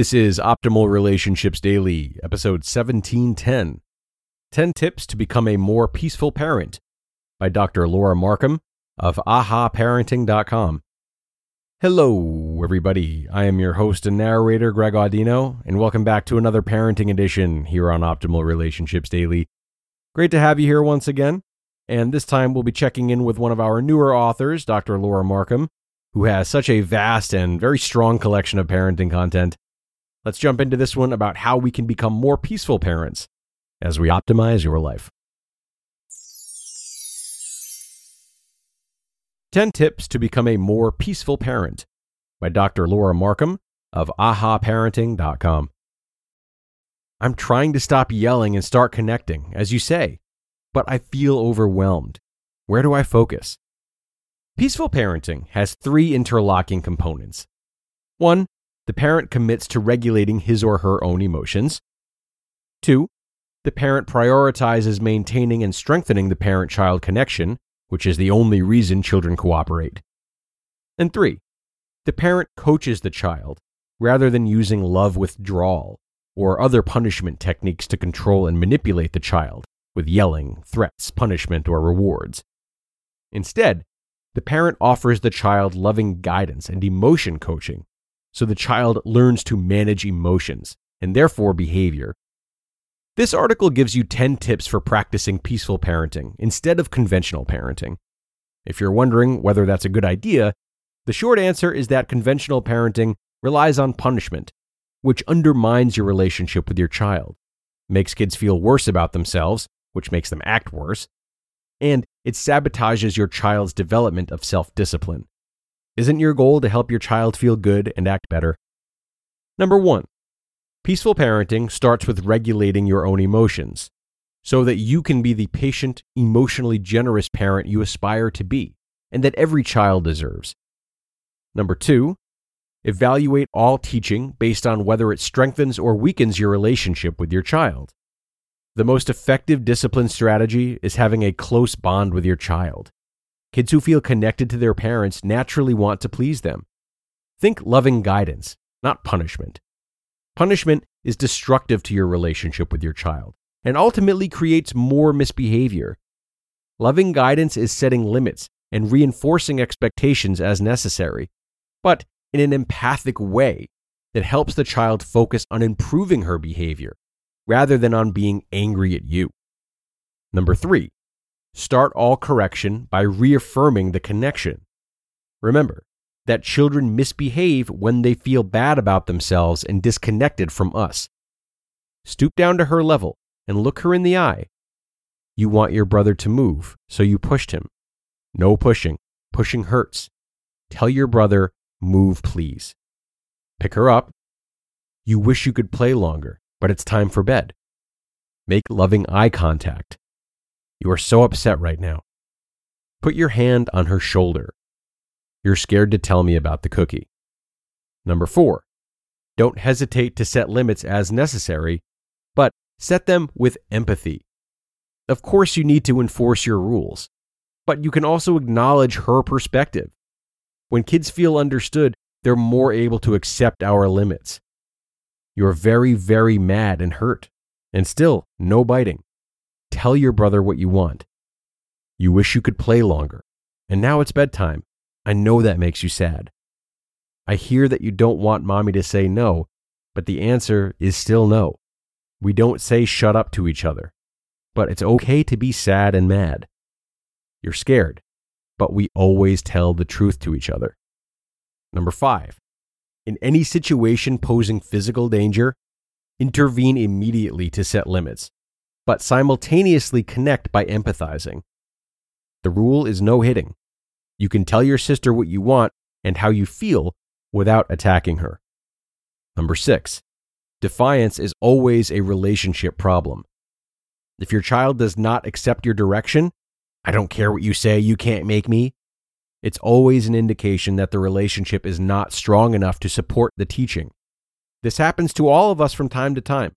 This is Optimal Relationships Daily, episode 1710 10 Tips to Become a More Peaceful Parent by Dr. Laura Markham of ahaparenting.com. Hello, everybody. I am your host and narrator, Greg Audino, and welcome back to another parenting edition here on Optimal Relationships Daily. Great to have you here once again. And this time we'll be checking in with one of our newer authors, Dr. Laura Markham, who has such a vast and very strong collection of parenting content. Let's jump into this one about how we can become more peaceful parents as we optimize your life. 10 Tips to Become a More Peaceful Parent by Dr. Laura Markham of ahaparenting.com. I'm trying to stop yelling and start connecting, as you say, but I feel overwhelmed. Where do I focus? Peaceful parenting has three interlocking components. One, the parent commits to regulating his or her own emotions. Two, the parent prioritizes maintaining and strengthening the parent child connection, which is the only reason children cooperate. And three, the parent coaches the child rather than using love withdrawal or other punishment techniques to control and manipulate the child with yelling, threats, punishment, or rewards. Instead, the parent offers the child loving guidance and emotion coaching so the child learns to manage emotions and therefore behavior. This article gives you 10 tips for practicing peaceful parenting instead of conventional parenting. If you're wondering whether that's a good idea, the short answer is that conventional parenting relies on punishment, which undermines your relationship with your child, makes kids feel worse about themselves, which makes them act worse, and it sabotages your child's development of self discipline. Isn't your goal to help your child feel good and act better? Number one, peaceful parenting starts with regulating your own emotions so that you can be the patient, emotionally generous parent you aspire to be and that every child deserves. Number two, evaluate all teaching based on whether it strengthens or weakens your relationship with your child. The most effective discipline strategy is having a close bond with your child. Kids who feel connected to their parents naturally want to please them. Think loving guidance, not punishment. Punishment is destructive to your relationship with your child and ultimately creates more misbehavior. Loving guidance is setting limits and reinforcing expectations as necessary, but in an empathic way that helps the child focus on improving her behavior rather than on being angry at you. Number three, Start all correction by reaffirming the connection. Remember that children misbehave when they feel bad about themselves and disconnected from us. Stoop down to her level and look her in the eye. You want your brother to move, so you pushed him. No pushing. Pushing hurts. Tell your brother, move, please. Pick her up. You wish you could play longer, but it's time for bed. Make loving eye contact. You are so upset right now. Put your hand on her shoulder. You're scared to tell me about the cookie. Number four, don't hesitate to set limits as necessary, but set them with empathy. Of course, you need to enforce your rules, but you can also acknowledge her perspective. When kids feel understood, they're more able to accept our limits. You're very, very mad and hurt, and still no biting. Tell your brother what you want. You wish you could play longer, and now it's bedtime. I know that makes you sad. I hear that you don't want mommy to say no, but the answer is still no. We don't say shut up to each other, but it's okay to be sad and mad. You're scared, but we always tell the truth to each other. Number five, in any situation posing physical danger, intervene immediately to set limits, but simultaneously connect by empathizing. The rule is no hitting. You can tell your sister what you want and how you feel without attacking her. Number six, defiance is always a relationship problem. If your child does not accept your direction, I don't care what you say, you can't make me, it's always an indication that the relationship is not strong enough to support the teaching. This happens to all of us from time to time.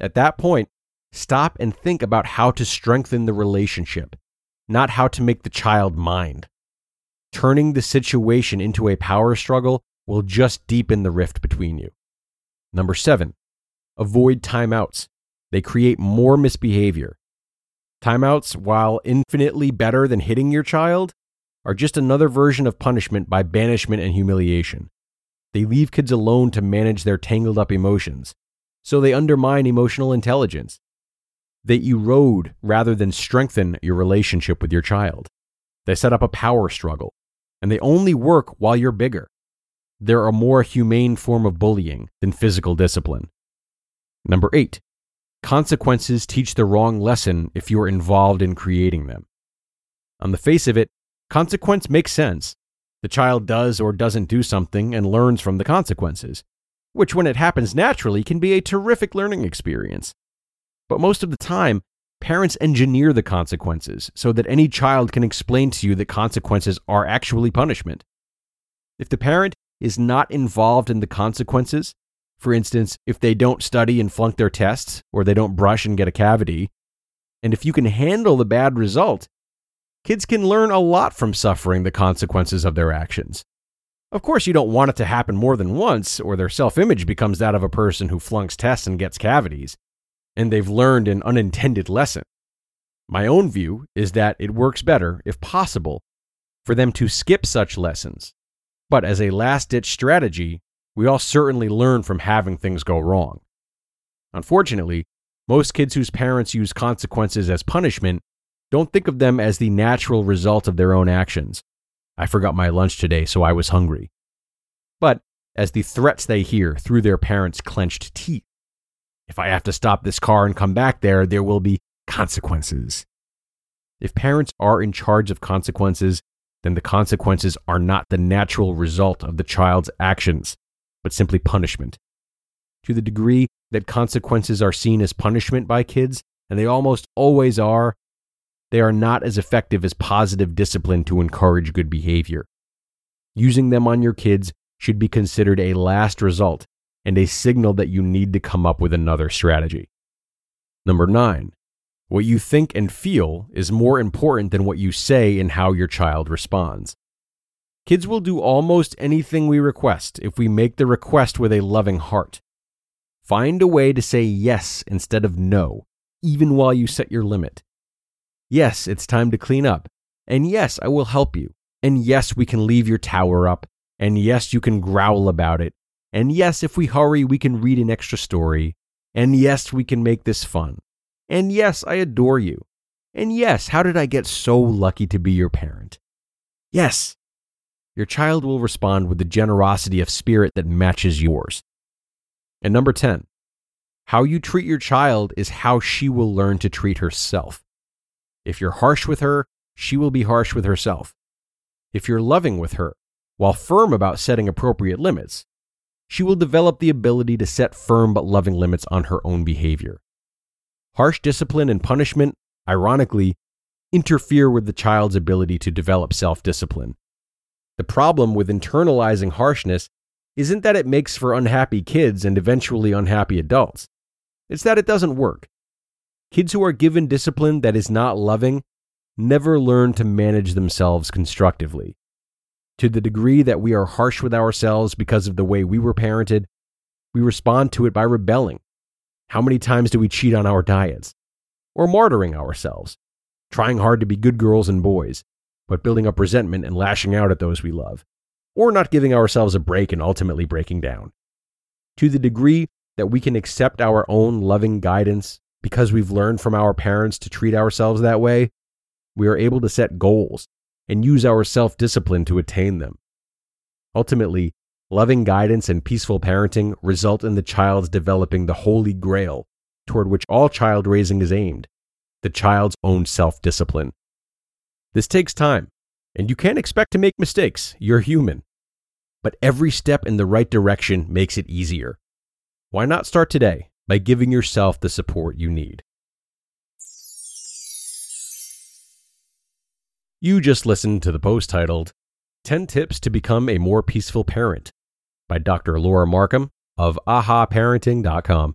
At that point, stop and think about how to strengthen the relationship, not how to make the child mind. Turning the situation into a power struggle will just deepen the rift between you. Number seven, avoid timeouts. They create more misbehavior. Timeouts, while infinitely better than hitting your child, are just another version of punishment by banishment and humiliation. They leave kids alone to manage their tangled up emotions, so they undermine emotional intelligence. They erode rather than strengthen your relationship with your child. They set up a power struggle, and they only work while you're bigger. They're a more humane form of bullying than physical discipline. Number eight, consequences teach the wrong lesson if you're involved in creating them. On the face of it, Consequence makes sense. The child does or doesn't do something and learns from the consequences, which, when it happens naturally, can be a terrific learning experience. But most of the time, parents engineer the consequences so that any child can explain to you that consequences are actually punishment. If the parent is not involved in the consequences, for instance, if they don't study and flunk their tests, or they don't brush and get a cavity, and if you can handle the bad result, kids can learn a lot from suffering the consequences of their actions. Of course, you don't want it to happen more than once, or their self image becomes that of a person who flunks tests and gets cavities, and they've learned an unintended lesson. My own view is that it works better, if possible, for them to skip such lessons. But as a last ditch strategy, we all certainly learn from having things go wrong. Unfortunately, most kids whose parents use consequences as punishment don't think of them as the natural result of their own actions. I forgot my lunch today, so I was hungry. But as the threats they hear through their parents' clenched teeth. If I have to stop this car and come back there, there will be consequences. If parents are in charge of consequences, then the consequences are not the natural result of the child's actions, but simply punishment. To the degree that consequences are seen as punishment by kids, and they almost always are, they are not as effective as positive discipline to encourage good behavior. Using them on your kids should be considered a last result and a signal that you need to come up with another strategy. Number nine, what you think and feel is more important than what you say and how your child responds. Kids will do almost anything we request if we make the request with a loving heart. Find a way to say yes instead of no, even while you set your limit. Yes, it's time to clean up. And yes, I will help you. And yes, we can leave your tower up. And yes, you can growl about it. And yes, if we hurry, we can read an extra story. And yes, we can make this fun. And yes, I adore you. And yes, how did I get so lucky to be your parent? Yes. Your child will respond with the generosity of spirit that matches yours. And number 10, how you treat your child is how she will learn to treat herself. If you're harsh with her, she will be harsh with herself. If you're loving with her, while firm about setting appropriate limits, she will develop the ability to set firm but loving limits on her own behavior. Harsh discipline and punishment, ironically, interfere with the child's ability to develop self discipline. The problem with internalizing harshness isn't that it makes for unhappy kids and eventually unhappy adults. It's that it doesn't work. Kids who are given discipline that is not loving never learn to manage themselves constructively. To the degree that we are harsh with ourselves because of the way we were parented, we respond to it by rebelling. How many times do we cheat on our diets? Or martyring ourselves, trying hard to be good girls and boys, but building up resentment and lashing out at those we love? Or not giving ourselves a break and ultimately breaking down? To the degree that we can accept our own loving guidance because we've learned from our parents to treat ourselves that way, we are able to set goals and use our self discipline to attain them. Ultimately, loving guidance and peaceful parenting result in the child's developing the holy grail toward which all child raising is aimed the child's own self discipline. This takes time, and you can't expect to make mistakes. You're human. But every step in the right direction makes it easier. Why not start today by giving yourself the support you need? You just listened to the post titled 10 Tips to Become a More Peaceful Parent by Dr. Laura Markham of ahaparenting.com.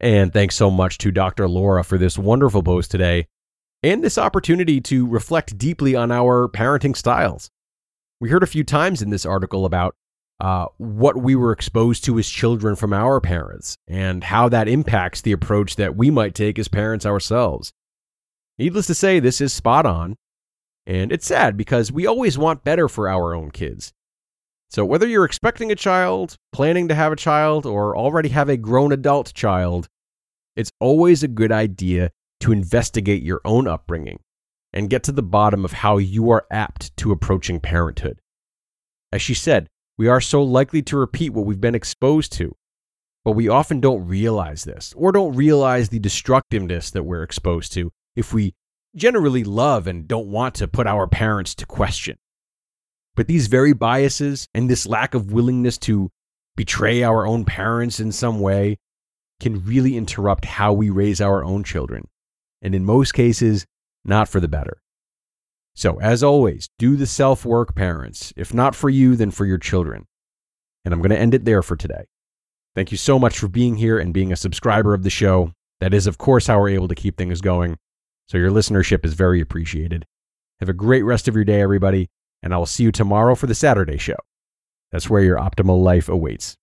And thanks so much to Dr. Laura for this wonderful post today and this opportunity to reflect deeply on our parenting styles. We heard a few times in this article about uh, what we were exposed to as children from our parents and how that impacts the approach that we might take as parents ourselves. Needless to say, this is spot on. And it's sad because we always want better for our own kids. So, whether you're expecting a child, planning to have a child, or already have a grown adult child, it's always a good idea to investigate your own upbringing and get to the bottom of how you are apt to approaching parenthood. As she said, we are so likely to repeat what we've been exposed to, but we often don't realize this or don't realize the destructiveness that we're exposed to if we generally love and don't want to put our parents to question. But these very biases and this lack of willingness to betray our own parents in some way can really interrupt how we raise our own children. And in most cases, not for the better. So, as always, do the self work, parents. If not for you, then for your children. And I'm going to end it there for today. Thank you so much for being here and being a subscriber of the show. That is, of course, how we're able to keep things going. So, your listenership is very appreciated. Have a great rest of your day, everybody and I will see you tomorrow for the Saturday show. That's where your optimal life awaits.